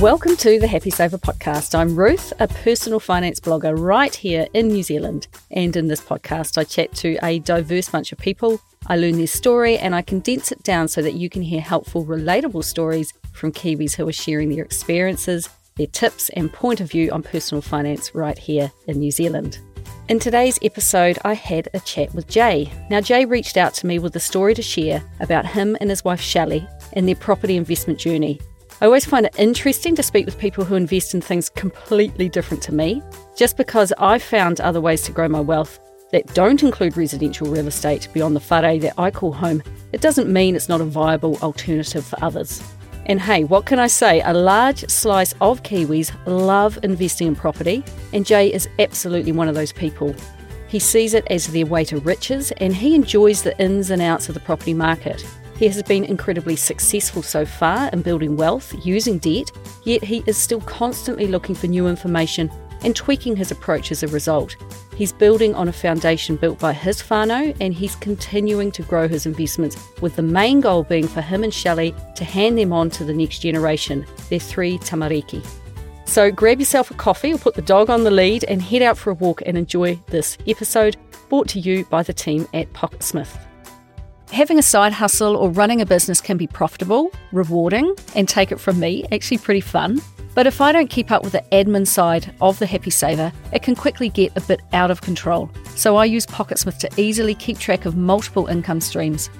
Welcome to the Happy Saver podcast. I'm Ruth, a personal finance blogger right here in New Zealand. And in this podcast, I chat to a diverse bunch of people. I learn their story and I condense it down so that you can hear helpful, relatable stories from Kiwis who are sharing their experiences, their tips, and point of view on personal finance right here in New Zealand. In today's episode, I had a chat with Jay. Now, Jay reached out to me with a story to share about him and his wife Shelle and their property investment journey. I always find it interesting to speak with people who invest in things completely different to me. Just because I've found other ways to grow my wealth that don't include residential real estate beyond the whare that I call home, it doesn't mean it's not a viable alternative for others. And hey, what can I say? A large slice of Kiwis love investing in property, and Jay is absolutely one of those people. He sees it as their way to riches, and he enjoys the ins and outs of the property market. He has been incredibly successful so far in building wealth using debt, yet he is still constantly looking for new information and tweaking his approach as a result. He's building on a foundation built by his whānau and he's continuing to grow his investments, with the main goal being for him and Shelle to hand them on to the next generation, their three tamariki. So grab yourself a coffee or put the dog on the lead and head out for a walk and enjoy this episode brought to you by the team at Pocketsmith. Having a side hustle or running a business can be profitable, rewarding, and take it from me, actually pretty fun. But if I don't keep up with the admin side of the Happy Saver, it can quickly get a bit out of control. So I use Pocketsmith to easily keep track of multiple income streams.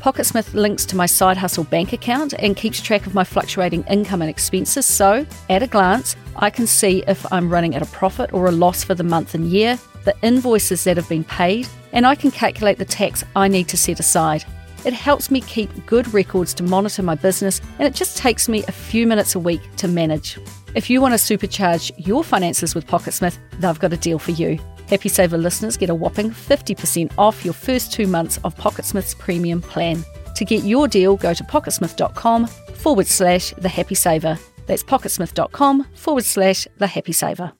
Pocketsmith links to my side hustle bank account and keeps track of my fluctuating income and expenses. So, at a glance, I can see if I'm running at a profit or a loss for the month and year, the invoices that have been paid, and I can calculate the tax I need to set aside. It helps me keep good records to monitor my business, and it just takes me a few minutes a week to manage. If you want to supercharge your finances with Pocketsmith, they've got a deal for you. Happy Saver listeners get a whopping 50% off your first two months of Pocketsmith's premium plan. To get your deal, go to pocketsmith.com forward slash the happy saver. That's pocketsmith.com forward slash the happy saver.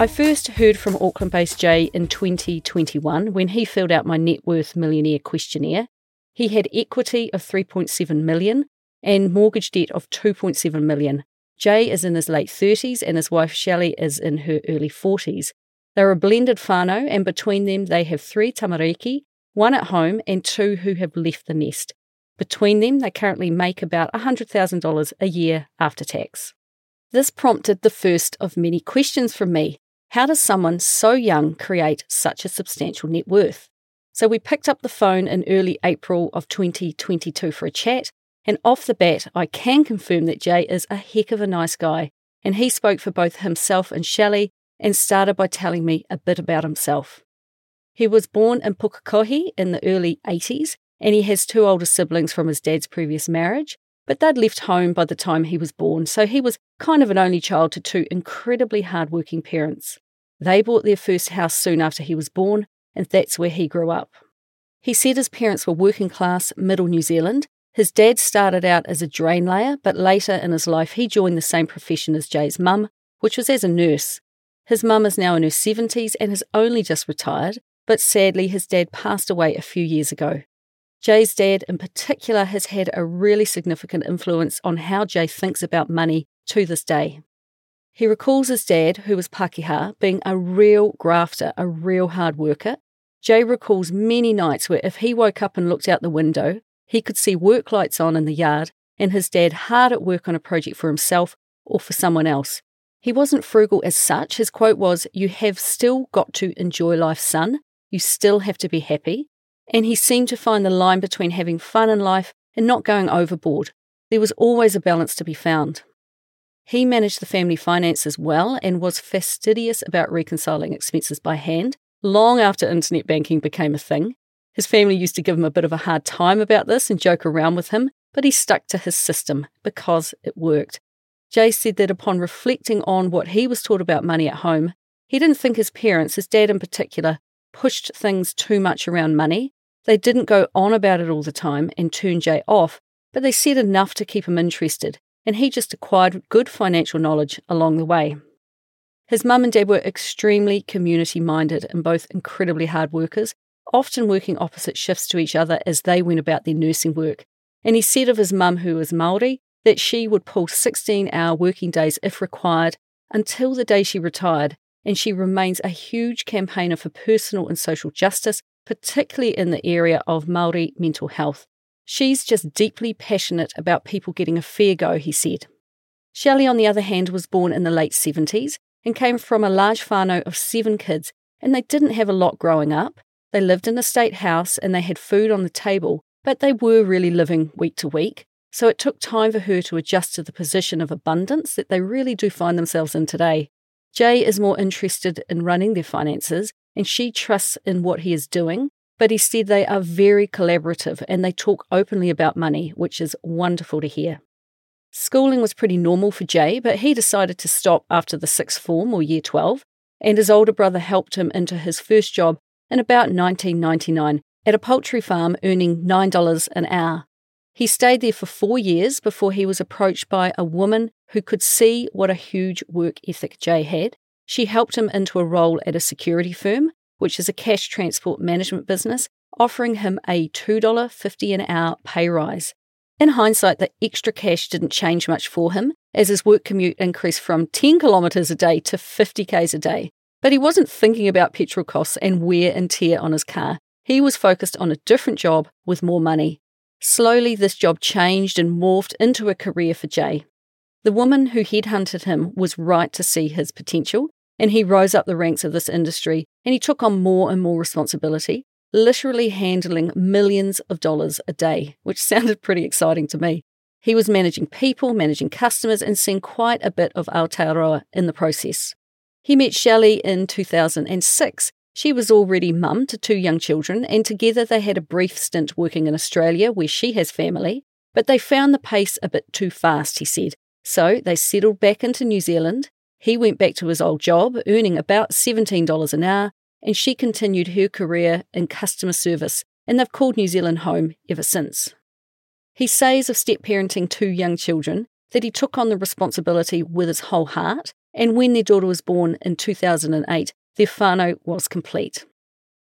I first heard from Auckland based Jay in 2021 when he filled out my net worth millionaire questionnaire. He had equity of 3.7 million and mortgage debt of 2.7 million. Jay is in his late 30s and his wife Shelle is in her early 40s. They're a blended whānau and between them they have three tamariki, one at home and two who have left the nest. Between them, they currently make about $100,000 a year after tax. This prompted the first of many questions from me. How does someone so young create such a substantial net worth? So we picked up the phone in early April of 2022 for a chat, and off the bat, I can confirm that Jay is a heck of a nice guy, and he spoke for both himself and Shelle and started by telling me a bit about himself. He was born in Pukekohe in the early 80s, and he has two older siblings from his dad's previous marriage, but they'd left home by the time he was born, so he was kind of an only child to two incredibly hard-working parents. They bought their first house soon after he was born, and that's where he grew up. He said his parents were working class, middle New Zealand. His dad started out as a drain layer, but later in his life he joined the same profession as Jay's mum, which was as a nurse. His mum is now in her 70s and has only just retired, but sadly his dad passed away a few years ago. Jay's dad, in particular, has had a really significant influence on how Jay thinks about money to this day. He recalls his dad, who was Pakeha, being a real grafter, a real hard worker. Jay recalls many nights where if he woke up and looked out the window, he could see work lights on in the yard and his dad hard at work on a project for himself or for someone else. He wasn't frugal as such. His quote was, You have still got to enjoy life, son. You still have to be happy and he seemed to find the line between having fun in life and not going overboard. There was always a balance to be found. He managed the family finances well and was fastidious about reconciling expenses by hand long after internet banking became a thing. His family used to give him a bit of a hard time about this and joke around with him, but he stuck to his system because it worked. Jay said that upon reflecting on what he was taught about money at home, he didn't think his parents, his dad in particular, pushed things too much around money they didn't go on about it all the time and turn Jay off, but they said enough to keep him interested, and he just acquired good financial knowledge along the way. His mum and dad were extremely community minded and both incredibly hard workers, often working opposite shifts to each other as they went about their nursing work. And he said of his mum, who was Māori, that she would pull 16 hour working days if required until the day she retired, and she remains a huge campaigner for personal and social justice, particularly in the area of Māori mental health. She's just deeply passionate about people getting a fair go, he said. Shelle, on the other hand, was born in the late 70s and came from a large whānau of seven kids, and they didn't have a lot growing up. They lived in a state house and they had food on the table, but they were really living week to week. So it took time for her to adjust to the position of abundance that they really do find themselves in today. Jay is more interested in running their finances and she trusts in what he is doing, but he said they are very collaborative and they talk openly about money, which is wonderful to hear. Schooling was pretty normal for Jay, but he decided to stop after the sixth form or year 12, and his older brother helped him into his first job in about 1999 at a poultry farm earning $9 an hour. He stayed there for four years before he was approached by a woman who could see what a huge work ethic Jay had. She helped him into a role at a security firm, which is a cash transport management business, offering him a $2.50 an hour pay rise. In hindsight, the extra cash didn't change much for him, as his work commute increased from 10 kilometres a day to 50 k's a day. But he wasn't thinking about petrol costs and wear and tear on his car. He was focused on a different job with more money. Slowly, this job changed and morphed into a career for Jay. The woman who headhunted him was right to see his potential, and he rose up the ranks of this industry and he took on more and more responsibility, literally handling millions of dollars a day, which sounded pretty exciting to me. He was managing people, managing customers, and seeing quite a bit of Aotearoa in the process. He met Shelle in 2006 she was already mum to two young children, and together they had a brief stint working in Australia, where she has family. But they found the pace a bit too fast, he said. So they settled back into New Zealand. He went back to his old job, earning about $17 an hour, and she continued her career in customer service, and they've called New Zealand home ever since. He says of step parenting two young children that he took on the responsibility with his whole heart, and when their daughter was born in 2008, their whānau was complete.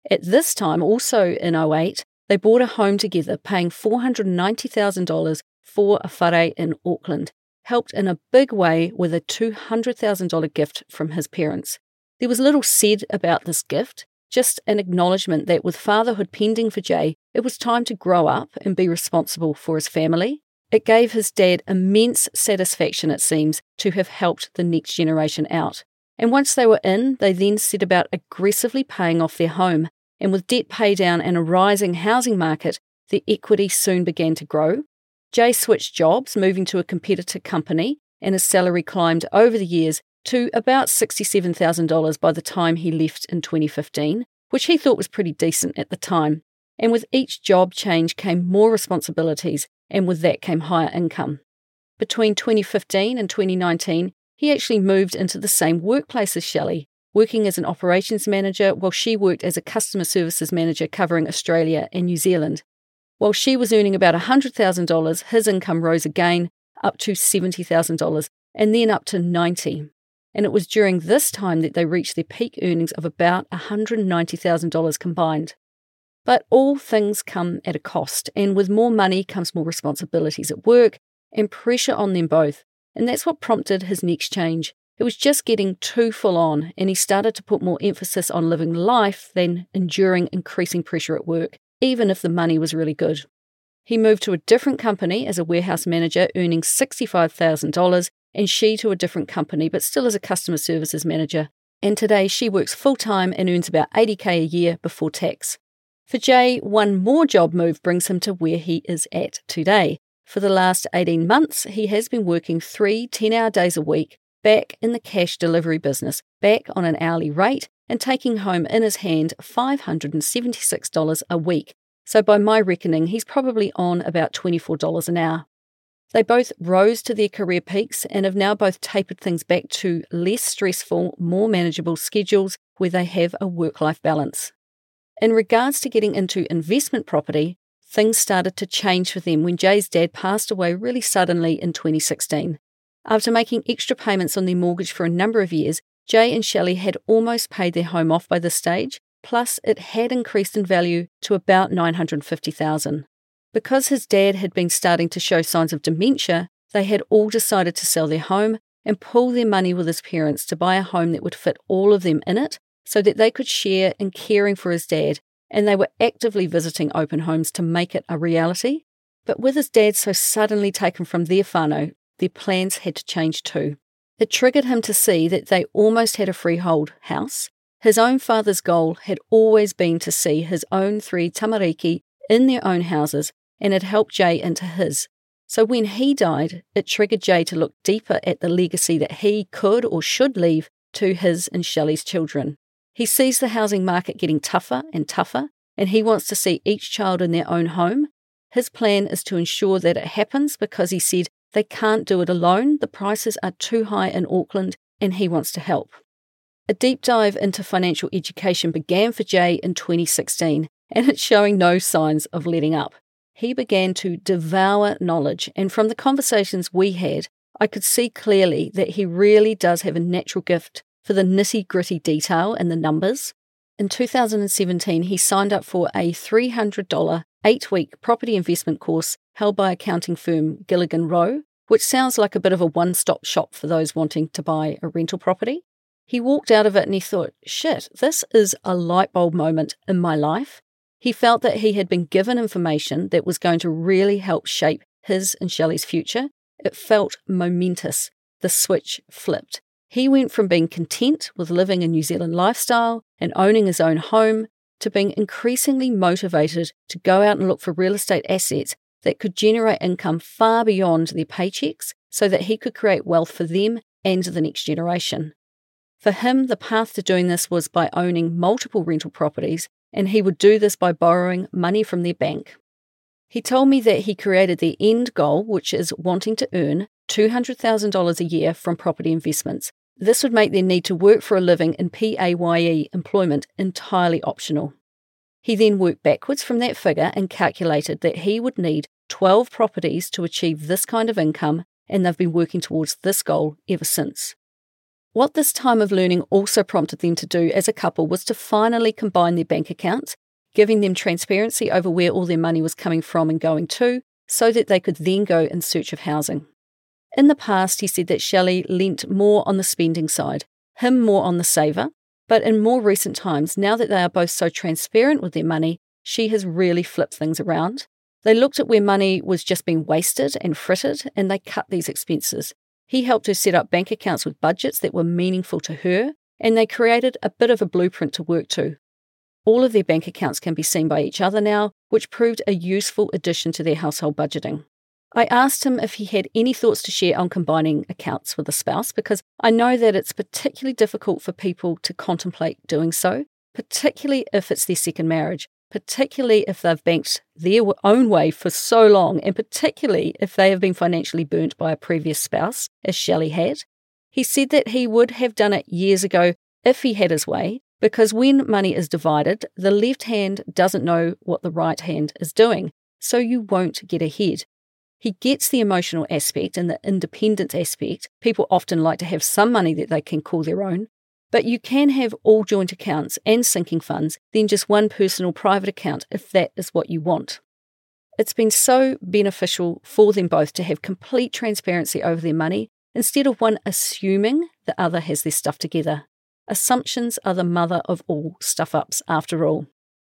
At this time, also in 08, they bought a home together, paying $490,000 for a whare in Auckland, helped in a big way with a $200,000 gift from his parents. There was little said about this gift, just an acknowledgement that with fatherhood pending for Jay, it was time to grow up and be responsible for his family. It gave his dad immense satisfaction, it seems, to have helped the next generation out. And once they were in, they then set about aggressively paying off their home. And with debt paydown and a rising housing market, the equity soon began to grow. Jay switched jobs, moving to a competitor company, and his salary climbed over the years to about $67,000 by the time he left in 2015, which he thought was pretty decent at the time. And with each job change came more responsibilities, and with that came higher income. Between 2015 and 2019, he actually moved into the same workplace as Shelle, working as an operations manager while she worked as a customer services manager covering Australia and New Zealand. While she was earning about $100,000, his income rose again up to $70,000 and then up to 90. And it was during this time that they reached their peak earnings of about $190,000 combined. But all things come at a cost, and with more money comes more responsibilities at work and pressure on them both. And that's what prompted his next change. It was just getting too full on, and he started to put more emphasis on living life than enduring increasing pressure at work, even if the money was really good. He moved to a different company as a warehouse manager, earning $65,000, and she to a different company, but still as a customer services manager. And today she works full time and earns about 80k a year before tax. For Jay, one more job move brings him to where he is at today. For the last 18 months, he has been working three 10 hour days a week back in the cash delivery business, back on an hourly rate, and taking home in his hand $576 a week. So, by my reckoning, he's probably on about $24 an hour. They both rose to their career peaks and have now both tapered things back to less stressful, more manageable schedules where they have a work life balance. In regards to getting into investment property, things started to change for them when Jay's dad passed away really suddenly in 2016. After making extra payments on their mortgage for a number of years, Jay and Shelle had almost paid their home off by this stage, plus it had increased in value to about 950,000. Because his dad had been starting to show signs of dementia, they had all decided to sell their home and pool their money with his parents to buy a home that would fit all of them in it so that they could share in caring for his dad, and they were actively visiting open homes to make it a reality. But with his dad so suddenly taken from their whānau, their plans had to change too. It triggered him to see that they almost had a freehold house. His own father's goal had always been to see his own three tamariki in their own houses, and it helped Jay into his. So when he died, it triggered Jay to look deeper at the legacy that he could or should leave to his and Shelle's children. He sees the housing market getting tougher and tougher, and he wants to see each child in their own home. His plan is to ensure that it happens because he said they can't do it alone, the prices are too high in Auckland, and he wants to help. A deep dive into financial education began for Jay in 2016, and it's showing no signs of letting up. He began to devour knowledge, and from the conversations we had, I could see clearly that he really does have a natural gift for the nitty gritty detail and the numbers. In 2017, he signed up for a $300 eight week property investment course held by accounting firm Gilligan Rowe, which sounds like a bit of a one stop shop for those wanting to buy a rental property. He walked out of it and he thought, shit, this is a light bulb moment in my life. He felt that he had been given information that was going to really help shape his and Shelle's future. It felt momentous. The switch flipped. He went from being content with living a New Zealand lifestyle and owning his own home to being increasingly motivated to go out and look for real estate assets that could generate income far beyond their paychecks so that he could create wealth for them and the next generation. For him, the path to doing this was by owning multiple rental properties, and he would do this by borrowing money from their bank. He told me that he created the end goal, which is wanting to earn $200,000 a year from property investments, this would make their need to work for a living in PAYE employment entirely optional. He then worked backwards from that figure and calculated that he would need 12 properties to achieve this kind of income, and they've been working towards this goal ever since. What this time of learning also prompted them to do as a couple was to finally combine their bank accounts, giving them transparency over where all their money was coming from and going to, so that they could then go in search of housing. In the past, he said that Shelle lent more on the spending side, him more on the saver. But in more recent times, now that they are both so transparent with their money, she has really flipped things around. They looked at where money was just being wasted and frittered, and they cut these expenses. He helped her set up bank accounts with budgets that were meaningful to her, and they created a bit of a blueprint to work to. All of their bank accounts can be seen by each other now, which proved a useful addition to their household budgeting. I asked him if he had any thoughts to share on combining accounts with a spouse because I know that it's particularly difficult for people to contemplate doing so, particularly if it's their second marriage, particularly if they've banked their own way for so long, and particularly if they have been financially burnt by a previous spouse, as Shelle had. He said that he would have done it years ago if he had his way, because when money is divided, the left hand doesn't know what the right hand is doing, so you won't get ahead. He gets the emotional aspect and the independent aspect. People often like to have some money that they can call their own, but you can have all joint accounts and sinking funds, then just one personal private account if that is what you want. It's been so beneficial for them both to have complete transparency over their money instead of one assuming the other has their stuff together. Assumptions are the mother of all stuff ups, after all.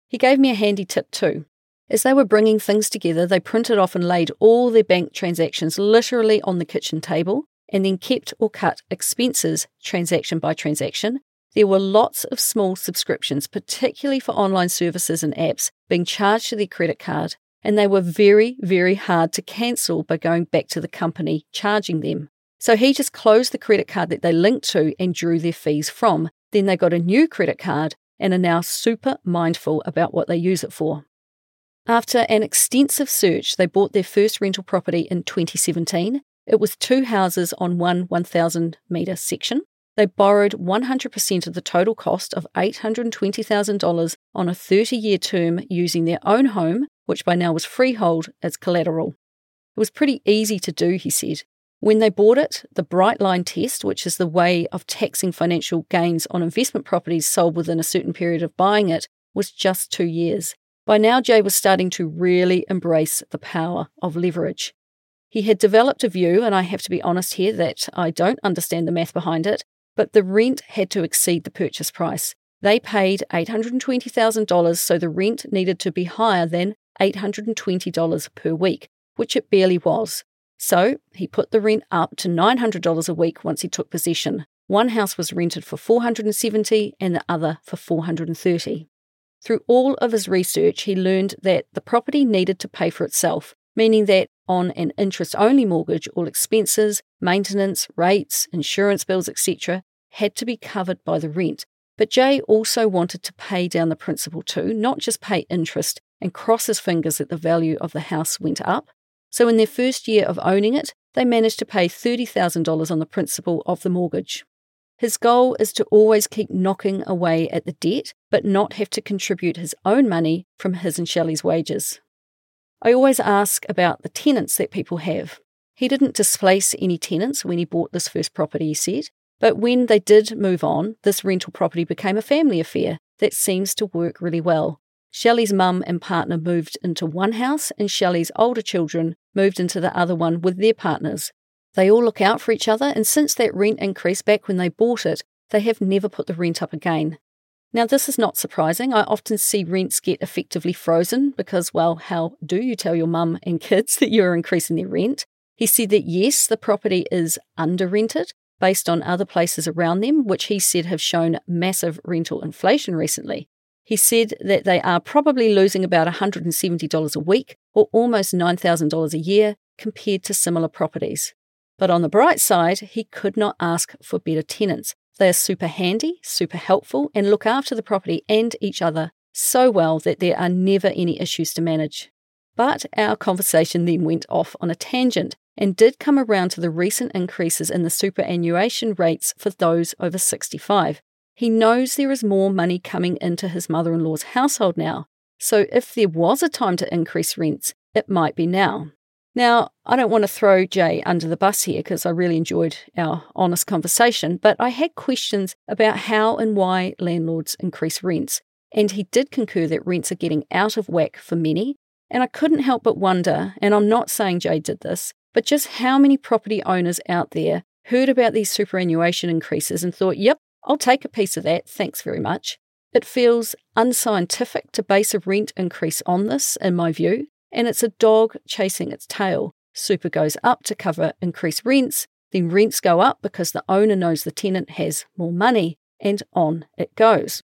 He gave me a handy tip too. As they were bringing things together, they printed off and laid all their bank transactions literally on the kitchen table and then kept or cut expenses transaction by transaction. There were lots of small subscriptions, particularly for online services and apps, being charged to their credit card, and they were very, very hard to cancel by going back to the company charging them. So he just closed the credit card that they linked to and drew their fees from. Then they got a new credit card and are now super mindful about what they use it for. After an extensive search, they bought their first rental property in 2017. It was two houses on one 1,000 metre section. They borrowed 100% of the total cost of $820,000 on a 30 year term using their own home, which by now was freehold, as collateral. It was pretty easy to do, he said. When they bought it, the bright line test, which is the way of taxing financial gains on investment properties sold within a certain period of buying it, was just two years. By now, Jay was starting to really embrace the power of leverage. He had developed a view, and I have to be honest here that I don't understand the math behind it, but the rent had to exceed the purchase price. They paid $820,000, so the rent needed to be higher than $820 per week, which it barely was. So he put the rent up to $900 a week once he took possession. One house was rented for 470 and the other for 430. Through all of his research, he learned that the property needed to pay for itself, meaning that on an interest only mortgage, all expenses, maintenance, rates, insurance bills, etc., had to be covered by the rent. But Jay also wanted to pay down the principal too, not just pay interest and cross his fingers that the value of the house went up. So in their first year of owning it, they managed to pay $30,000 on the principal of the mortgage. His goal is to always keep knocking away at the debt, but not have to contribute his own money from his and Shelle's wages. I always ask about the tenants that people have. He didn't displace any tenants when he bought this first property, he said, but when they did move on, this rental property became a family affair that seems to work really well. Shelle's mum and partner moved into one house, and Shelle's older children moved into the other one with their partners, they all look out for each other, and since that rent increase back when they bought it, they have never put the rent up again. Now, this is not surprising. I often see rents get effectively frozen because, well, how do you tell your mum and kids that you're increasing their rent? He said that yes, the property is under rented based on other places around them, which he said have shown massive rental inflation recently. He said that they are probably losing about $170 a week or almost $9,000 a year compared to similar properties. But on the bright side, he could not ask for better tenants. They are super handy, super helpful, and look after the property and each other so well that there are never any issues to manage. But our conversation then went off on a tangent and did come around to the recent increases in the superannuation rates for those over 65. He knows there is more money coming into his mother in law's household now, so if there was a time to increase rents, it might be now. Now, I don't want to throw Jay under the bus here because I really enjoyed our honest conversation, but I had questions about how and why landlords increase rents. And he did concur that rents are getting out of whack for many. And I couldn't help but wonder, and I'm not saying Jay did this, but just how many property owners out there heard about these superannuation increases and thought, yep, I'll take a piece of that, thanks very much. It feels unscientific to base a rent increase on this, in my view, and it's a dog chasing its tail. Super goes up to cover increased rents, then rents go up because the owner knows the tenant has more money, and on it goes.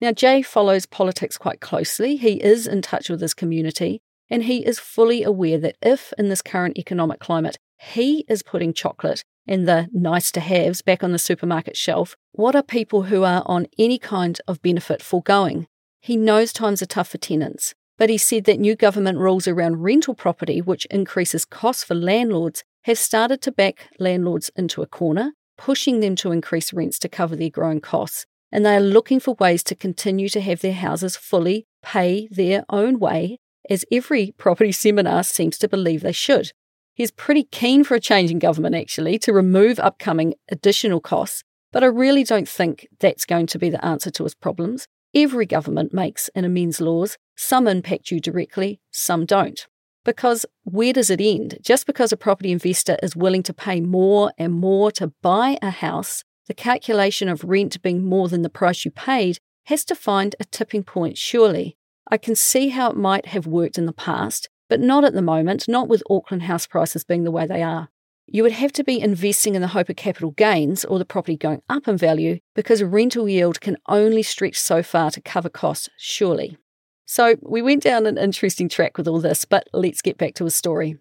Now, Jay follows politics quite closely. He is in touch with his community, and he is fully aware that if, in this current economic climate, he is putting chocolate and the nice to haves back on the supermarket shelf, what are people who are on any kind of benefit foregoing? He knows times are tough for tenants, but he said that new government rules around rental property, which increases costs for landlords, have started to back landlords into a corner, pushing them to increase rents to cover their growing costs. And they are looking for ways to continue to have their houses fully pay their own way, as every property seminar seems to believe they should. He's pretty keen for a change in government, actually, to remove upcoming additional costs, but I really don't think that's going to be the answer to his problems. Every government makes and amends laws. Some impact you directly, some don't. Because where does it end? Just because a property investor is willing to pay more and more to buy a house, the calculation of rent being more than the price you paid has to find a tipping point, surely. I can see how it might have worked in the past, but not at the moment, not with Auckland house prices being the way they are you would have to be investing in the hope of capital gains or the property going up in value because rental yield can only stretch so far to cover costs, surely. So we went down an interesting track with all this, but let's get back to his story.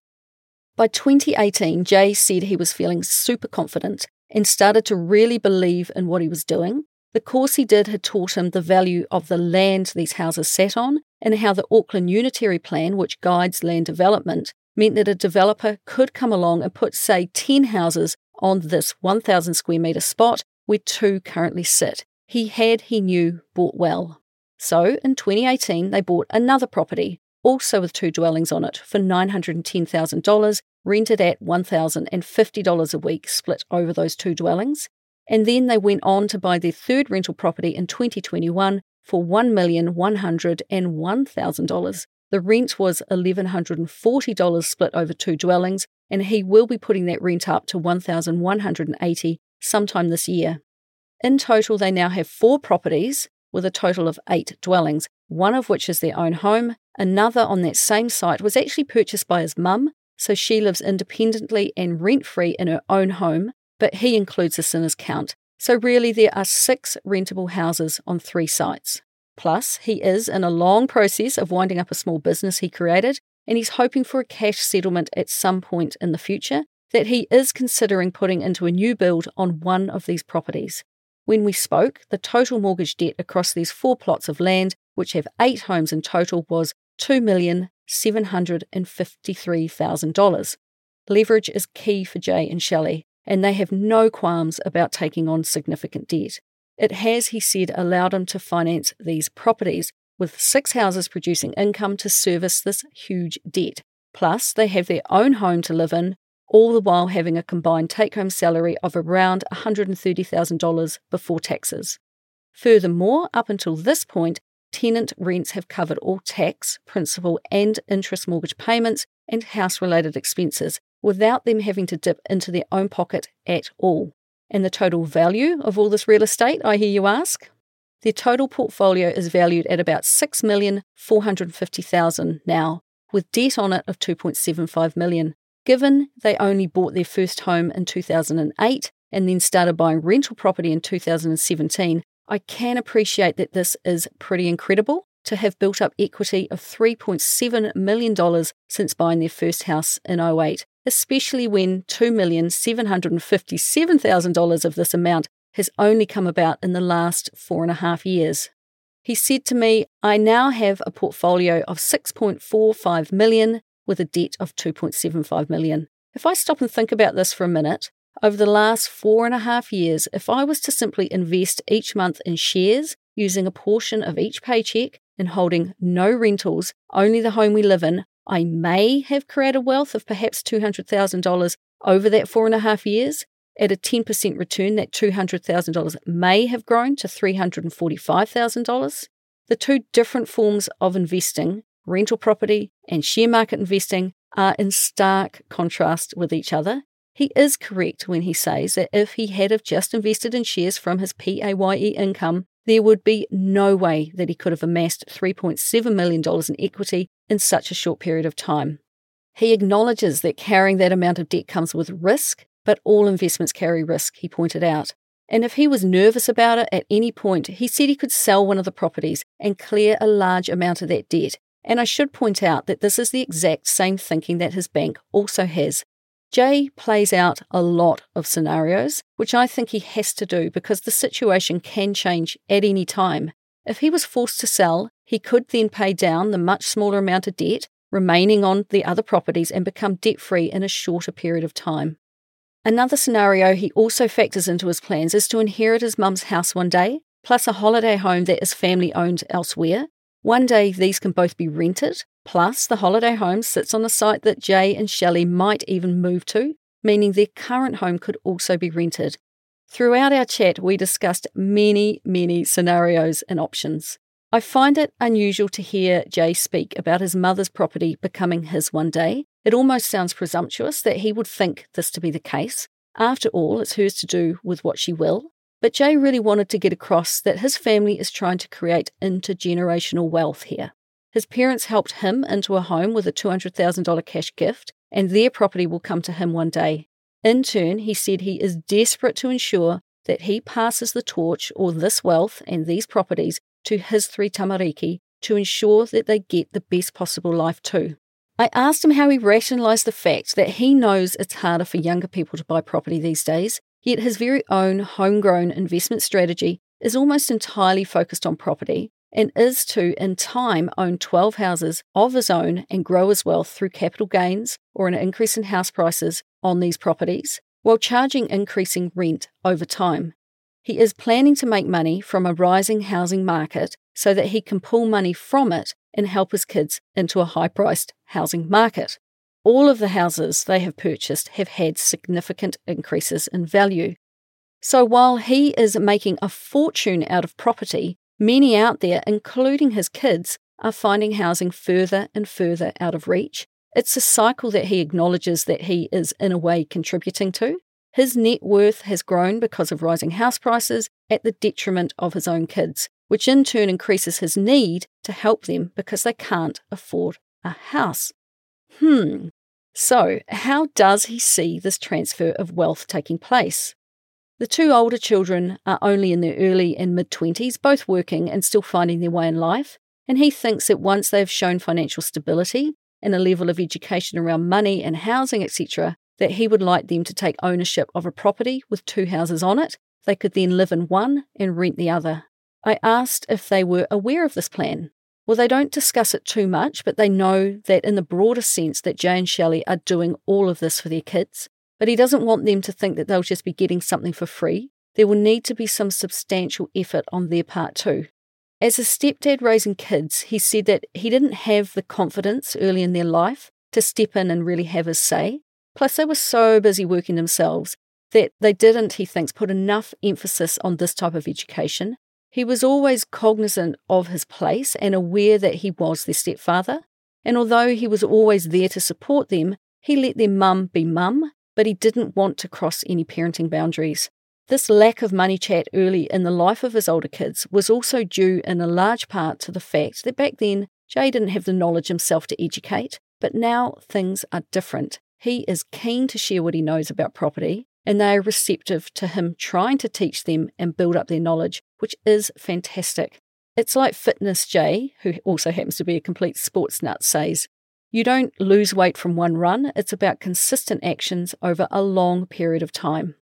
By 2018, Jay said he was feeling super confident and started to really believe in what he was doing. The course he did had taught him the value of the land these houses sat on and how the Auckland Unitary Plan, which guides land development, meant that a developer could come along and put, say, 10 houses on this 1,000 square metre spot where two currently sit. He had, he knew, bought well. So in 2018, they bought another property, also with two dwellings on it, for $910,000 rented at $1,050 a week, split over those two dwellings. And then they went on to buy their third rental property in 2021 for $1,101,000. The rent was $1,140 split over two dwellings, and he will be putting that rent up to 1,180 sometime this year. In total, they now have four properties with a total of eight dwellings, one of which is their own home. Another on that same site was actually purchased by his mum, so she lives independently and rent free in her own home, but he includes this in his count. So, really, there are six rentable houses on three sites. Plus, he is in a long process of winding up a small business he created, and he's hoping for a cash settlement at some point in the future that he is considering putting into a new build on one of these properties. When we spoke, the total mortgage debt across these four plots of land, which have eight homes in total, was $2,753,000. Leverage is key for Jay and Shelle, and they have no qualms about taking on significant debt. It has, he said, allowed him to finance these properties, with six houses producing income to service this huge debt. Plus, they have their own home to live in, all the while having a combined take home salary of around $130,000 before taxes. Furthermore, up until this point, tenant rents have covered all tax, principal, and interest mortgage payments and house related expenses without them having to dip into their own pocket at all. And the total value of all this real estate, I hear you ask? Their total portfolio is valued at about $6,450,000 now, with debt on it of $2.75 million. Given they only bought their first home in 2008 and then started buying rental property in 2017, I can appreciate that this is pretty incredible to have built up equity of $3.7 million since buying their first house in 08, especially when $2,757,000 of this amount has only come about in the last four and a half years. He said to me, I now have a portfolio of 6.45 million with a debt of 2.75 million. If I stop and think about this for a minute, over the last four and a half years, if I was to simply invest each month in shares using a portion of each paycheck and holding no rentals, only the home we live in, I may have created wealth of perhaps $200,000 over that four and a half years. At a 10% return, that $200,000 may have grown to $345,000. The two different forms of investing rental property, and share market investing are in stark contrast with each other. He is correct when he says that if he had have just invested in shares from his PAYE income, there would be no way that he could have amassed $3.7 million in equity in such a short period of time. He acknowledges that carrying that amount of debt comes with risk, but all investments carry risk, he pointed out. And if he was nervous about it at any point, he said he could sell one of the properties and clear a large amount of that debt and I should point out that this is the exact same thinking that his bank also has. Jay plays out a lot of scenarios, which I think he has to do because the situation can change at any time. If he was forced to sell, he could then pay down the much smaller amount of debt remaining on the other properties and become debt free in a shorter period of time. Another scenario he also factors into his plans is to inherit his mum's house one day, plus a holiday home that is family owned elsewhere, one day these can both be rented, plus the holiday home sits on a site that Jay and Shelle might even move to, meaning their current home could also be rented. Throughout our chat, we discussed many, many scenarios and options. I find it unusual to hear Jay speak about his mother's property becoming his one day. It almost sounds presumptuous that he would think this to be the case. After all, it's hers to do with what she will, but Jay really wanted to get across that his family is trying to create intergenerational wealth here. His parents helped him into a home with a $200,000 cash gift, and their property will come to him one day. In turn, he said he is desperate to ensure that he passes the torch or this wealth and these properties to his three tamariki to ensure that they get the best possible life too. I asked him how he rationalised the fact that he knows it's harder for younger people to buy property these days, Yet his very own homegrown investment strategy is almost entirely focused on property and is to, in time, own 12 houses of his own and grow his wealth through capital gains or an increase in house prices on these properties, while charging increasing rent over time. He is planning to make money from a rising housing market so that he can pull money from it and help his kids into a high priced housing market. All of the houses they have purchased have had significant increases in value. So while he is making a fortune out of property, many out there, including his kids, are finding housing further and further out of reach. It's a cycle that he acknowledges that he is, in a way, contributing to. His net worth has grown because of rising house prices at the detriment of his own kids, which in turn increases his need to help them because they can't afford a house. Hmm. So, how does he see this transfer of wealth taking place? The two older children are only in their early and mid 20s, both working and still finding their way in life, and he thinks that once they've shown financial stability and a level of education around money and housing, etc., that he would like them to take ownership of a property with two houses on it. They could then live in one and rent the other. I asked if they were aware of this plan. Well, they don't discuss it too much, but they know that in the broader sense that Jay and Shelle are doing all of this for their kids. But he doesn't want them to think that they'll just be getting something for free. There will need to be some substantial effort on their part too. As a stepdad raising kids, he said that he didn't have the confidence early in their life to step in and really have his say. Plus, they were so busy working themselves that they didn't, he thinks, put enough emphasis on this type of education he was always cognizant of his place and aware that he was their stepfather. And although he was always there to support them, he let their mum be mum, but he didn't want to cross any parenting boundaries. This lack of money chat early in the life of his older kids was also due in a large part to the fact that back then Jay didn't have the knowledge himself to educate, but now things are different. He is keen to share what he knows about property, and they are receptive to him trying to teach them and build up their knowledge, which is fantastic. It's like Fitness Jay, who also happens to be a complete sports nut, says you don't lose weight from one run, it's about consistent actions over a long period of time.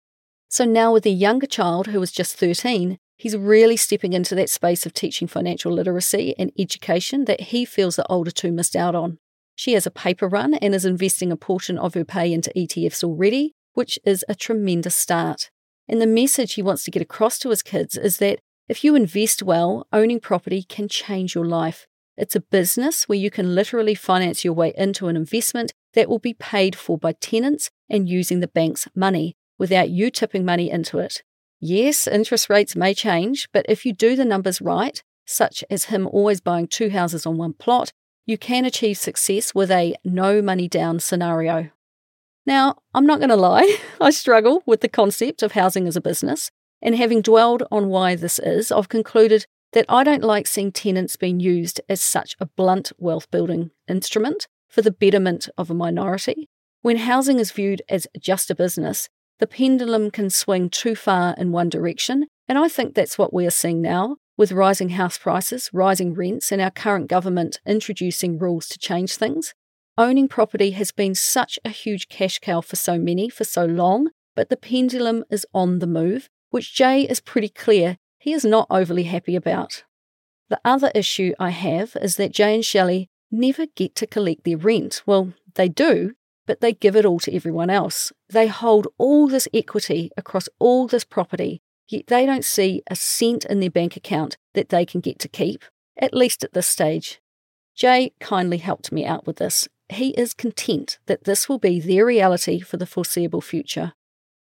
So now, with a younger child who is just 13, he's really stepping into that space of teaching financial literacy and education that he feels the older two missed out on. She has a paper run and is investing a portion of her pay into ETFs already, which is a tremendous start. And the message he wants to get across to his kids is that if you invest well, owning property can change your life. It's a business where you can literally finance your way into an investment that will be paid for by tenants and using the bank's money without you tipping money into it. Yes, interest rates may change, but if you do the numbers right, such as him always buying two houses on one plot, you can achieve success with a no money down scenario. Now, I'm not going to lie, I struggle with the concept of housing as a business, and having dwelled on why this is, I've concluded that I don't like seeing tenants being used as such a blunt wealth building instrument for the betterment of a minority. When housing is viewed as just a business, the pendulum can swing too far in one direction, and I think that's what we are seeing now, with rising house prices, rising rents, and our current government introducing rules to change things. Owning property has been such a huge cash cow for so many for so long, but the pendulum is on the move, which Jay is pretty clear he is not overly happy about. The other issue I have is that Jay and Shelle never get to collect their rent. Well, they do, but they give it all to everyone else. They hold all this equity across all this property, yet they don't see a cent in their bank account that they can get to keep, at least at this stage. Jay kindly helped me out with this, he is content that this will be their reality for the foreseeable future.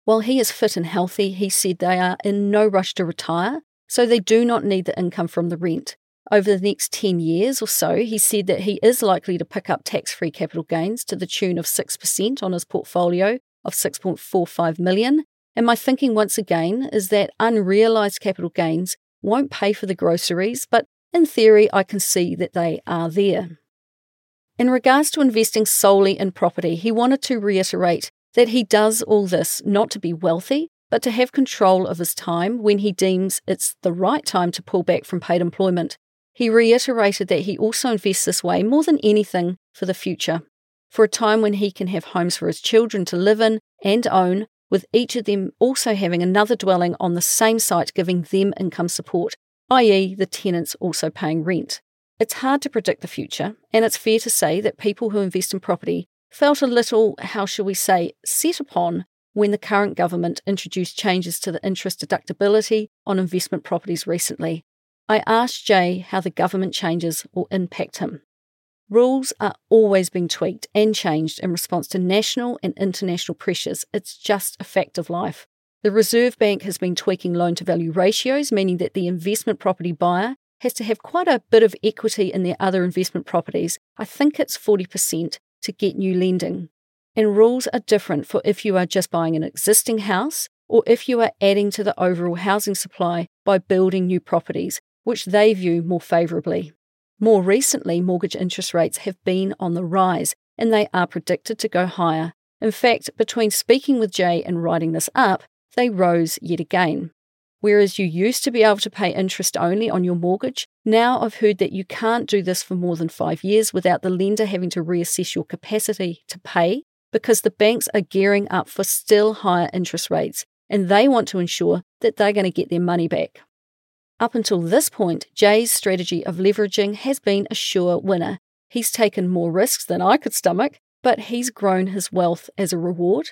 While he is fit and healthy, he said they are in no rush to retire, so they do not need the income from the rent. Over the next 10 years or so, he said that he is likely to pick up tax free capital gains to the tune of 6% on his portfolio of 6.45 million. And my thinking once again is that unrealised capital gains won't pay for the groceries, but in theory, I can see that they are there. In regards to investing solely in property, he wanted to reiterate that he does all this not to be wealthy, but to have control of his time when he deems it's the right time to pull back from paid employment. He reiterated that he also invests this way more than anything for the future, for a time when he can have homes for his children to live in and own, with each of them also having another dwelling on the same site giving them income support, i.e., the tenants also paying rent. It's hard to predict the future, and it's fair to say that people who invest in property felt a little, how shall we say, set upon when the current government introduced changes to the interest deductibility on investment properties recently. I asked Jay how the government changes will impact him. Rules are always being tweaked and changed in response to national and international pressures. It's just a fact of life. The Reserve Bank has been tweaking loan to value ratios, meaning that the investment property buyer has to have quite a bit of equity in their other investment properties. I think it's 40% to get new lending. And rules are different for if you are just buying an existing house or if you are adding to the overall housing supply by building new properties, which they view more favourably. More recently, mortgage interest rates have been on the rise and they are predicted to go higher. In fact, between speaking with Jay and writing this up, they rose yet again. Whereas you used to be able to pay interest only on your mortgage, now I've heard that you can't do this for more than five years without the lender having to reassess your capacity to pay because the banks are gearing up for still higher interest rates and they want to ensure that they're going to get their money back. Up until this point, Jay's strategy of leveraging has been a sure winner. He's taken more risks than I could stomach, but he's grown his wealth as a reward.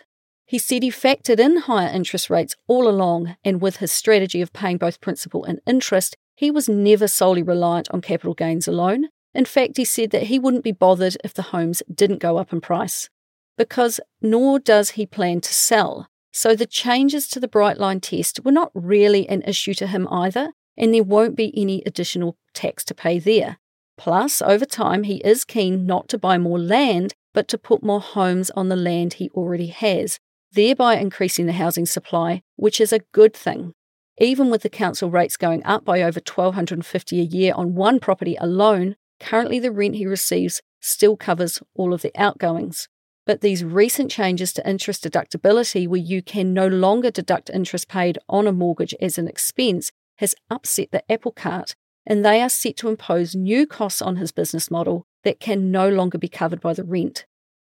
He said he factored in higher interest rates all along, and with his strategy of paying both principal and interest, he was never solely reliant on capital gains alone. In fact, he said that he wouldn't be bothered if the homes didn't go up in price. Because nor does he plan to sell. So the changes to the Bright Line test were not really an issue to him either, and there won't be any additional tax to pay there. Plus, over time, he is keen not to buy more land, but to put more homes on the land he already has, thereby increasing the housing supply, which is a good thing. Even with the council rates going up by over 1250 a year on one property alone, currently the rent he receives still covers all of the outgoings. But these recent changes to interest deductibility, where you can no longer deduct interest paid on a mortgage as an expense, has upset the apple cart, and they are set to impose new costs on his business model that can no longer be covered by the rent.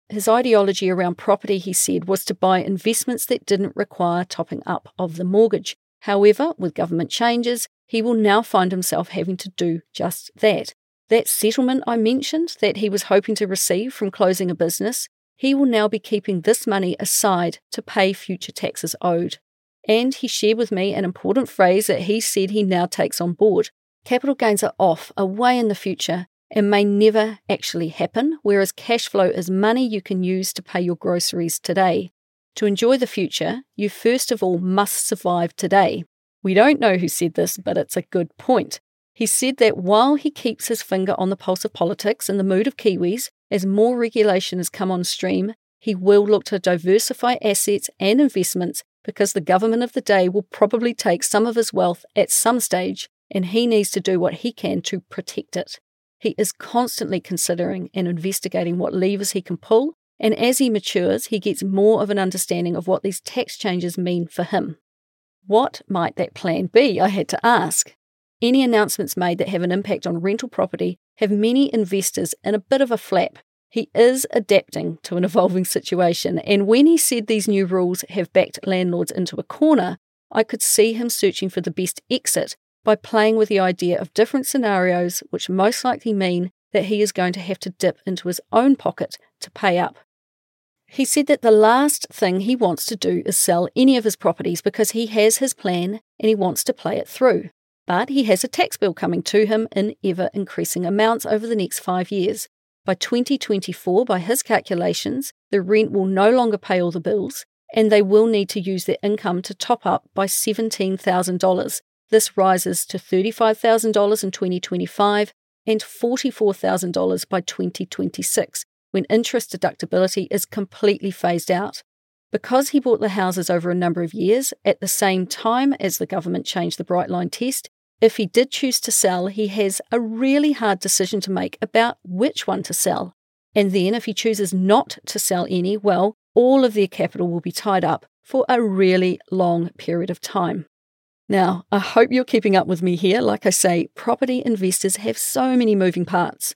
His ideology around property, he said, was to buy investments that didn't require topping up of the mortgage. However, with government changes, he will now find himself having to do just that. That settlement I mentioned that he was hoping to receive from closing a business, he will now be keeping this money aside to pay future taxes owed. And he shared with me an important phrase that he said he now takes on board. Capital gains are off, away in the future, and may never actually happen, whereas cash flow is money you can use to pay your groceries today. To enjoy the future, you first of all must survive today. We don't know who said this, but it's a good point. He said that while he keeps his finger on the pulse of politics and the mood of Kiwis, as more regulation has come on stream, he will look to diversify assets and investments because the government of the day will probably take some of his wealth at some stage and he needs to do what he can to protect it. He is constantly considering and investigating what levers he can pull, and as he matures, he gets more of an understanding of what these tax changes mean for him. What might that plan be? I had to ask. Any announcements made that have an impact on rental property have many investors in a bit of a flap he is adapting to an evolving situation, and when he said these new rules have backed landlords into a corner, I could see him searching for the best exit by playing with the idea of different scenarios, which most likely mean that he is going to have to dip into his own pocket to pay up. He said that the last thing he wants to do is sell any of his properties because he has his plan and he wants to play it through. But he has a tax bill coming to him in ever increasing amounts over the next five years, by 2024, by his calculations, the rent will no longer pay all the bills, and they will need to use their income to top up by $17,000. This rises to $35,000 in 2025 and $44,000 by 2026, when interest deductibility is completely phased out. Because he bought the houses over a number of years, at the same time as the government changed the Bright Line test, if he did choose to sell, he has a really hard decision to make about which one to sell. And then if he chooses not to sell any, well, all of their capital will be tied up for a really long period of time. Now, I hope you're keeping up with me here. Like I say, property investors have so many moving parts.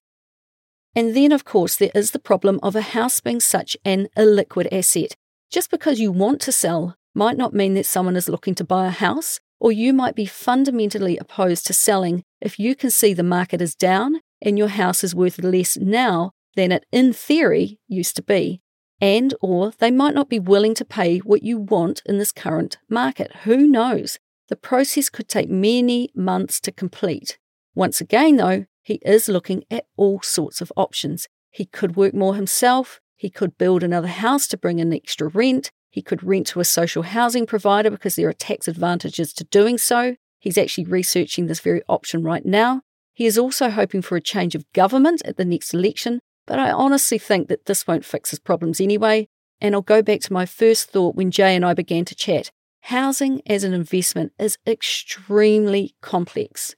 And then, of course, there is the problem of a house being such an illiquid asset. Just because you want to sell might not mean that someone is looking to buy a house or you might be fundamentally opposed to selling if you can see the market is down and your house is worth less now than it in theory used to be and or they might not be willing to pay what you want in this current market who knows the process could take many months to complete once again though he is looking at all sorts of options He could work more himself. He could build another house to bring in extra rent. He could rent to a social housing provider because there are tax advantages to doing so. He's actually researching this very option right now. He is also hoping for a change of government at the next election, but I honestly think that this won't fix his problems anyway. And I'll go back to my first thought when Jay and I began to chat. Housing as an investment is extremely complex.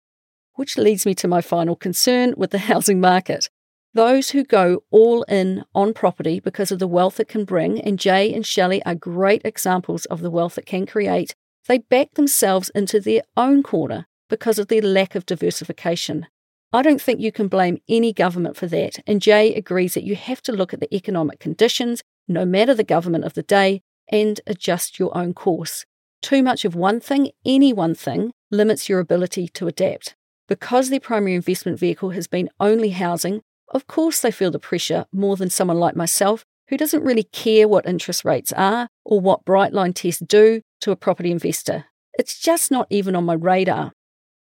Which leads me to my final concern with the housing market. Those who go all in on property because of the wealth it can bring, and Jay and Shelle are great examples of the wealth it can create, they back themselves into their own corner because of their lack of diversification. I don't think you can blame any government for that, and Jay agrees that you have to look at the economic conditions, no matter the government of the day, and adjust your own course. Too much of one thing, any one thing, limits your ability to adapt. Because their primary investment vehicle has been only housing, of course, they feel the pressure more than someone like myself who doesn't really care what interest rates are or what bright line tests do to a property investor. It's just not even on my radar.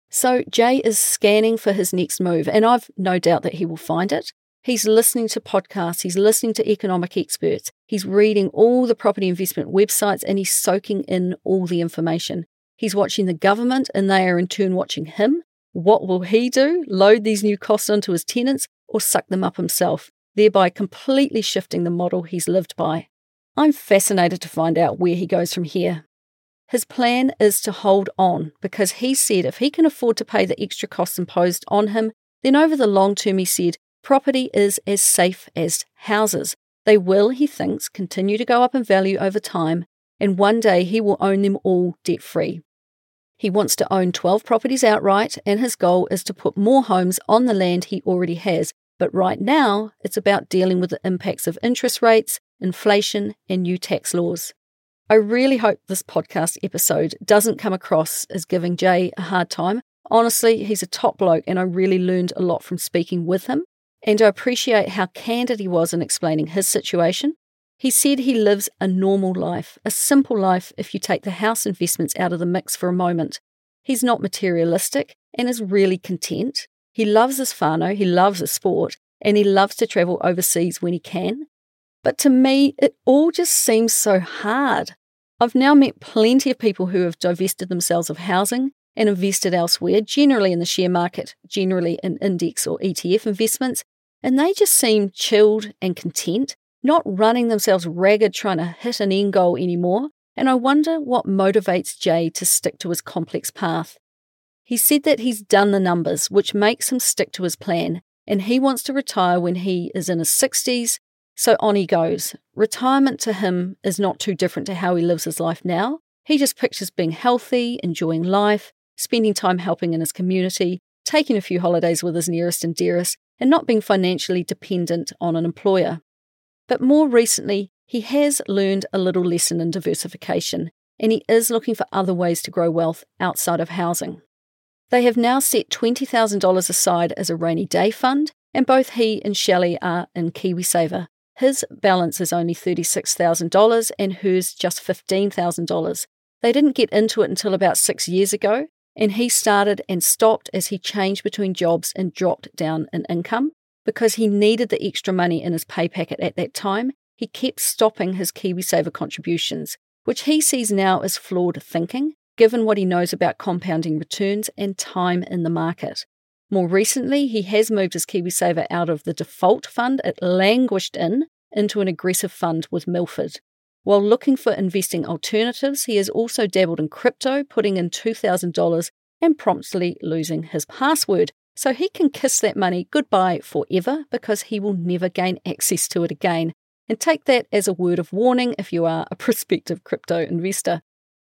So, Jay is scanning for his next move, and I've no doubt that he will find it. He's listening to podcasts, he's listening to economic experts, he's reading all the property investment websites, and he's soaking in all the information. He's watching the government, and they are in turn watching him. What will he do? Load these new costs onto his tenants or suck them up himself, thereby completely shifting the model he's lived by. I'm fascinated to find out where he goes from here. His plan is to hold on because he said if he can afford to pay the extra costs imposed on him, then over the long term, he said, property is as safe as houses. They will, he thinks, continue to go up in value over time, and one day he will own them all debt free. He wants to own 12 properties outright, and his goal is to put more homes on the land he already has but right now, it's about dealing with the impacts of interest rates, inflation, and new tax laws. I really hope this podcast episode doesn't come across as giving Jay a hard time. Honestly, he's a top bloke, and I really learned a lot from speaking with him. And I appreciate how candid he was in explaining his situation. He said he lives a normal life, a simple life if you take the house investments out of the mix for a moment. He's not materialistic and is really content. He loves his whānau, he loves the sport, and he loves to travel overseas when he can. But to me, it all just seems so hard. I've now met plenty of people who have divested themselves of housing and invested elsewhere, generally in the share market, generally in index or ETF investments, and they just seem chilled and content, not running themselves ragged trying to hit an end goal anymore. And I wonder what motivates Jay to stick to his complex path. He said that he's done the numbers, which makes him stick to his plan, and he wants to retire when he is in his 60s. So on he goes. Retirement to him is not too different to how he lives his life now. He just pictures being healthy, enjoying life, spending time helping in his community, taking a few holidays with his nearest and dearest, and not being financially dependent on an employer. But more recently, he has learned a little lesson in diversification, and he is looking for other ways to grow wealth outside of housing. They have now set $20,000 aside as a rainy day fund, and both he and Shelle are in KiwiSaver. His balance is only $36,000 and hers just $15,000. They didn't get into it until about six years ago, and he started and stopped as he changed between jobs and dropped down in income. Because he needed the extra money in his pay packet at that time, he kept stopping his KiwiSaver contributions, which he sees now as flawed thinking given what he knows about compounding returns and time in the market. More recently, he has moved his KiwiSaver out of the default fund it languished in into an aggressive fund with Milford. While looking for investing alternatives, he has also dabbled in crypto, putting in $2,000 and promptly losing his password. So he can kiss that money goodbye forever because he will never gain access to it again. And take that as a word of warning if you are a prospective crypto investor.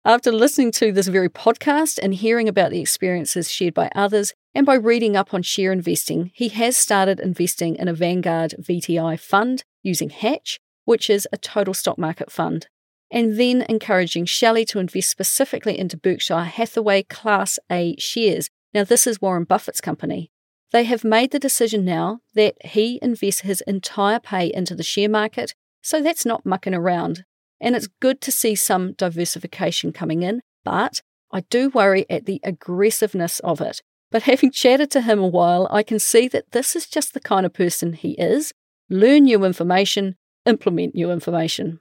After listening to this very podcast and hearing about the experiences shared by others, and by reading up on share investing, he has started investing in a Vanguard VTI fund using Hatch, which is a total stock market fund, and then encouraging Shelle to invest specifically into Berkshire Hathaway Class A shares. Now, this is Warren Buffett's company. They have made the decision now that he invests his entire pay into the share market, so that's not mucking around. And it's good to see some diversification coming in, but I do worry at the aggressiveness of it. But having chatted to him a while, I can see that this is just the kind of person he is. learn new information, implement new information.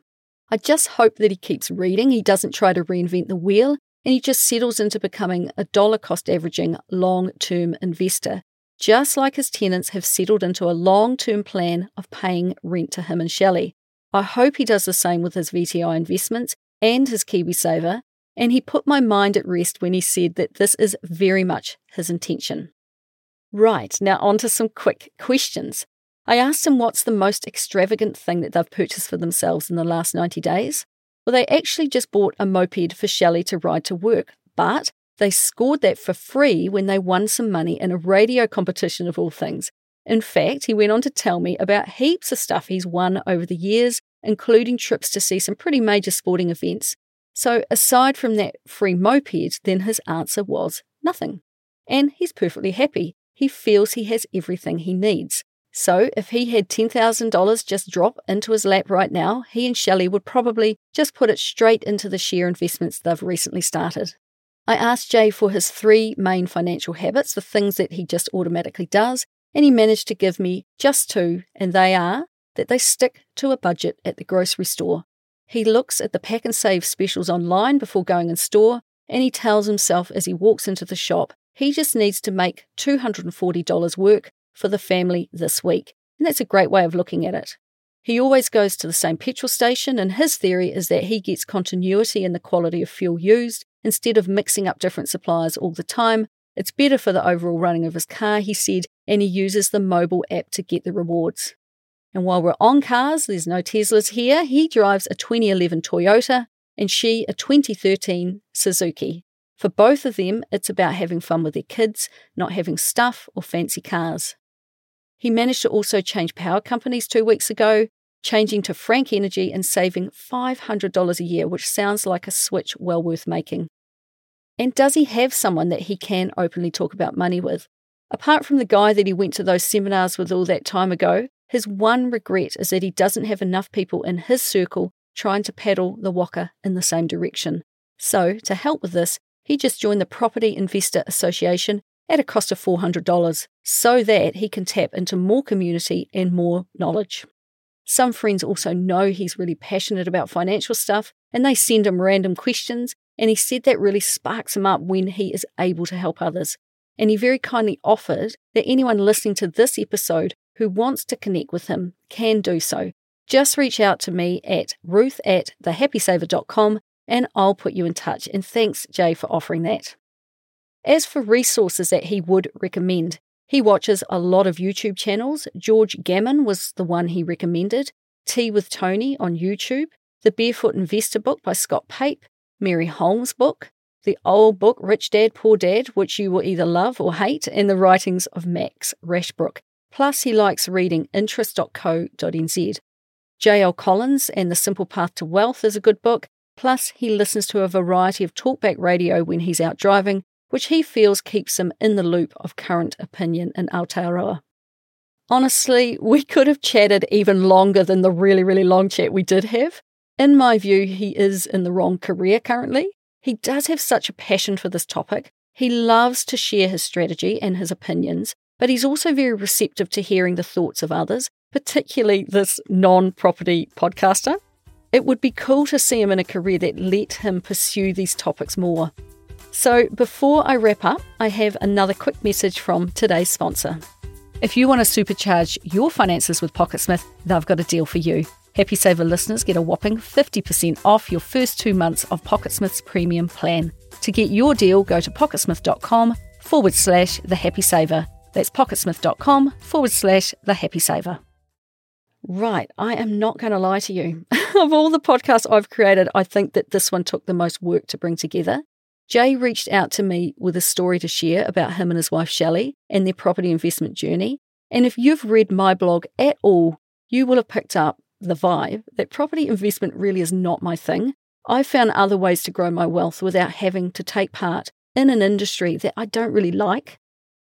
I just hope that he keeps reading, he doesn't try to reinvent the wheel, and he just settles into becoming a dollar cost averaging long term investor, just like his tenants have settled into a long term plan of paying rent to him and Shelle. I hope he does the same with his VTI investments and his KiwiSaver, and he put my mind at rest when he said that this is very much his intention. Right, now on to some quick questions. I asked him what's the most extravagant thing that they've purchased for themselves in the last 90 days. Well, they actually just bought a moped for Shelle to ride to work, but they scored that for free when they won some money in a radio competition of all things. In fact, he went on to tell me about heaps of stuff he's won over the years, including trips to see some pretty major sporting events. So, aside from that free moped, then his answer was nothing. And he's perfectly happy. He feels he has everything he needs. So, if he had $10,000 just drop into his lap right now, he and Shelle would probably just put it straight into the share investments they've recently started. I asked Jay for his three main financial habits, the things that he just automatically does, and he managed to give me just two, and they are that they stick to a budget at the grocery store. He looks at the Pak'nSave specials online before going in store, and he tells himself as he walks into the shop he just needs to make $240 work for the family this week. And that's a great way of looking at it. He always goes to the same petrol station, and his theory is that he gets continuity in the quality of fuel used instead of mixing up different suppliers all the time. It's better for the overall running of his car, he said, and he uses the mobile app to get the rewards. And while we're on cars, there's no Teslas here. He drives a 2011 Toyota and she a 2013 Suzuki. For both of them, it's about having fun with their kids, not having stuff or fancy cars. He managed to also change power companies two weeks ago, changing to Frank Energy and saving $500 a year, which sounds like a switch well worth making. And does he have someone that he can openly talk about money with? Apart from the guy that he went to those seminars with all that time ago, his one regret is that he doesn't have enough people in his circle trying to paddle the waka in the same direction. So, to help with this, he just joined the Property Investor Association at a cost of $400 so that he can tap into more community and more knowledge. Some friends also know he's really passionate about financial stuff and they send him random questions, and he said that really sparks him up when he is able to help others. And he very kindly offered that anyone listening to this episode who wants to connect with him can do so. Just reach out to me at ruth at thehappysaver.com and I'll put you in touch. And thanks, Jay, for offering that. As for resources that he would recommend, he watches a lot of YouTube channels. George Gammon was the one he recommended, Tea with Tony on YouTube, The Barefoot Investor book by Scott Pape, Mary Holm's book, the old book Rich Dad Poor Dad, which you will either love or hate, and the writings of Max Rashbrooke. Plus, he likes reading interest.co.nz. J.L. Collins and The Simple Path to Wealth is a good book. Plus, he listens to a variety of talkback radio when he's out driving, which he feels keeps him in the loop of current opinion in Aotearoa. Honestly, we could have chatted even longer than the really, really long chat we did have. In my view, he is in the wrong career currently. He does have such a passion for this topic. He loves to share his strategy and his opinions, but he's also very receptive to hearing the thoughts of others, particularly this non property podcaster. It would be cool to see him in a career that let him pursue these topics more. So, before I wrap up, I have another quick message from today's sponsor. If you want to supercharge your finances with PocketSmith, they've got a deal for you. Happy Saver listeners get a whopping 50% off your first two months of PocketSmith's premium plan. To get your deal, go to pocketsmith.com forward slash the happy saver. That's pocketsmith.com forward slash the happy saver. Right, I am not going to lie to you. of all the podcasts I've created, I think that this one took the most work to bring together. Jay reached out to me with a story to share about him and his wife Shelle and their property investment journey. And if you've read my blog at all, you will have picked up the vibe that property investment really is not my thing. I found other ways to grow my wealth without having to take part in an industry that I don't really like.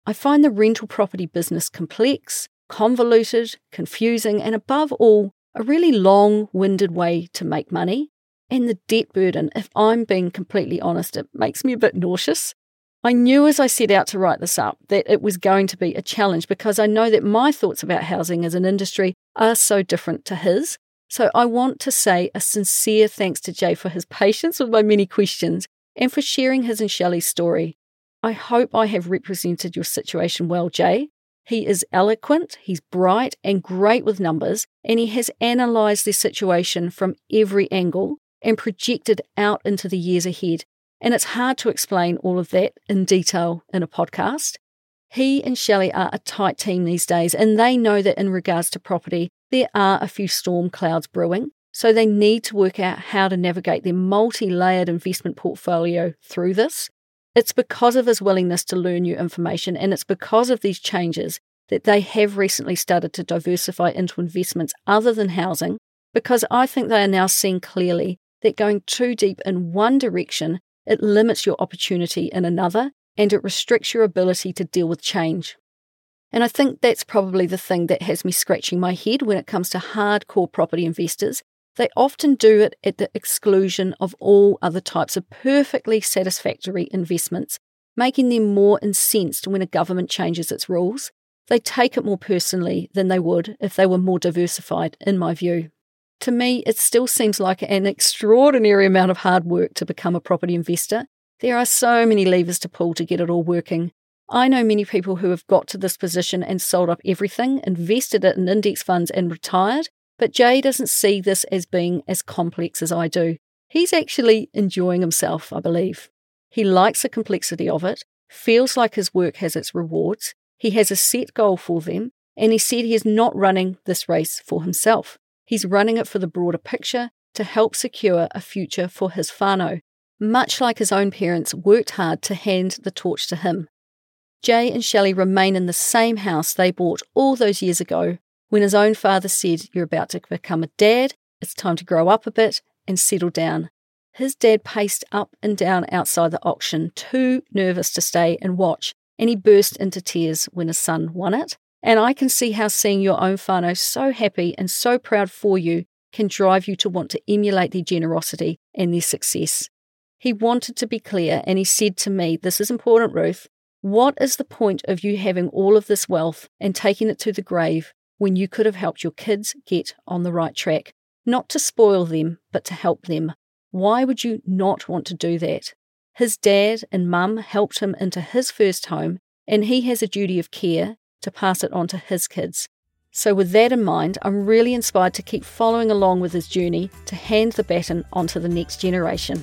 I find the rental property business complex, convoluted, confusing, and above all, a really long winded way to make money and the debt burden, if I'm being completely honest, it makes me a bit nauseous. I knew as I set out to write this up that it was going to be a challenge because I know that my thoughts about housing as an industry are so different to his. So I want to say a sincere thanks to Jay for his patience with my many questions and for sharing his and Shelle's story. I hope I have represented your situation well, Jay. He is eloquent, he's bright and great with numbers, and he has analysed their situation from every angle and projected out into the years ahead. And it's hard to explain all of that in detail in a podcast. He and Shelle are a tight team these days, and they know that in regards to property, there are a few storm clouds brewing. So they need to work out how to navigate their multi layered investment portfolio through this. It's because of his willingness to learn new information and it's because of these changes that they have recently started to diversify into investments other than housing, because I think they are now seeing clearly that going too deep in one direction, it limits your opportunity in another and it restricts your ability to deal with change. And I think that's probably the thing that has me scratching my head when it comes to hardcore property investors they often do it at the exclusion of all other types of perfectly satisfactory investments, making them more incensed when a government changes its rules. They take it more personally than they would if they were more diversified, in my view. To me, it still seems like an extraordinary amount of hard work to become a property investor. There are so many levers to pull to get it all working. I know many people who have got to this position and sold up everything, invested it in index funds, and retired, but Jay doesn't see this as being as complex as I do. He's actually enjoying himself, I believe. He likes the complexity of it, feels like his work has its rewards, he has a set goal for them, and he said he is not running this race for himself. He's running it for the broader picture to help secure a future for his whānau. much like his own parents worked hard to hand the torch to him. Jay and Shelle remain in the same house they bought all those years ago when his own father said, You're about to become a dad, it's time to grow up a bit and settle down. His dad paced up and down outside the auction, too nervous to stay and watch, and he burst into tears when his son won it. And I can see how seeing your own whānau so happy and so proud for you can drive you to want to emulate their generosity and their success. He wanted to be clear and he said to me, This is important, Ruth. What is the point of you having all of this wealth and taking it to the grave when you could have helped your kids get on the right track, not to spoil them, but to help them. Why would you not want to do that? His dad and mum helped him into his first home, and he has a duty of care to pass it on to his kids. So, with that in mind, I'm really inspired to keep following along with his journey to hand the baton on to the next generation.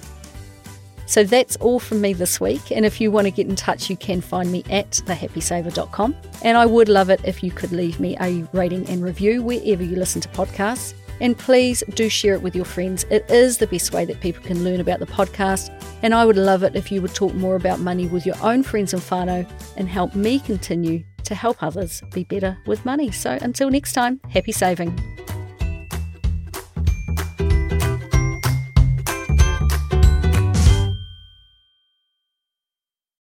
So that's all from me this week. And if you want to get in touch, you can find me at thehappysaver.com. And I would love it if you could leave me a rating and review wherever you listen to podcasts. And please do share it with your friends. It is the best way that people can learn about the podcast. And I would love it if you would talk more about money with your own friends and whānau and help me continue to help others be better with money. So until next time, happy saving.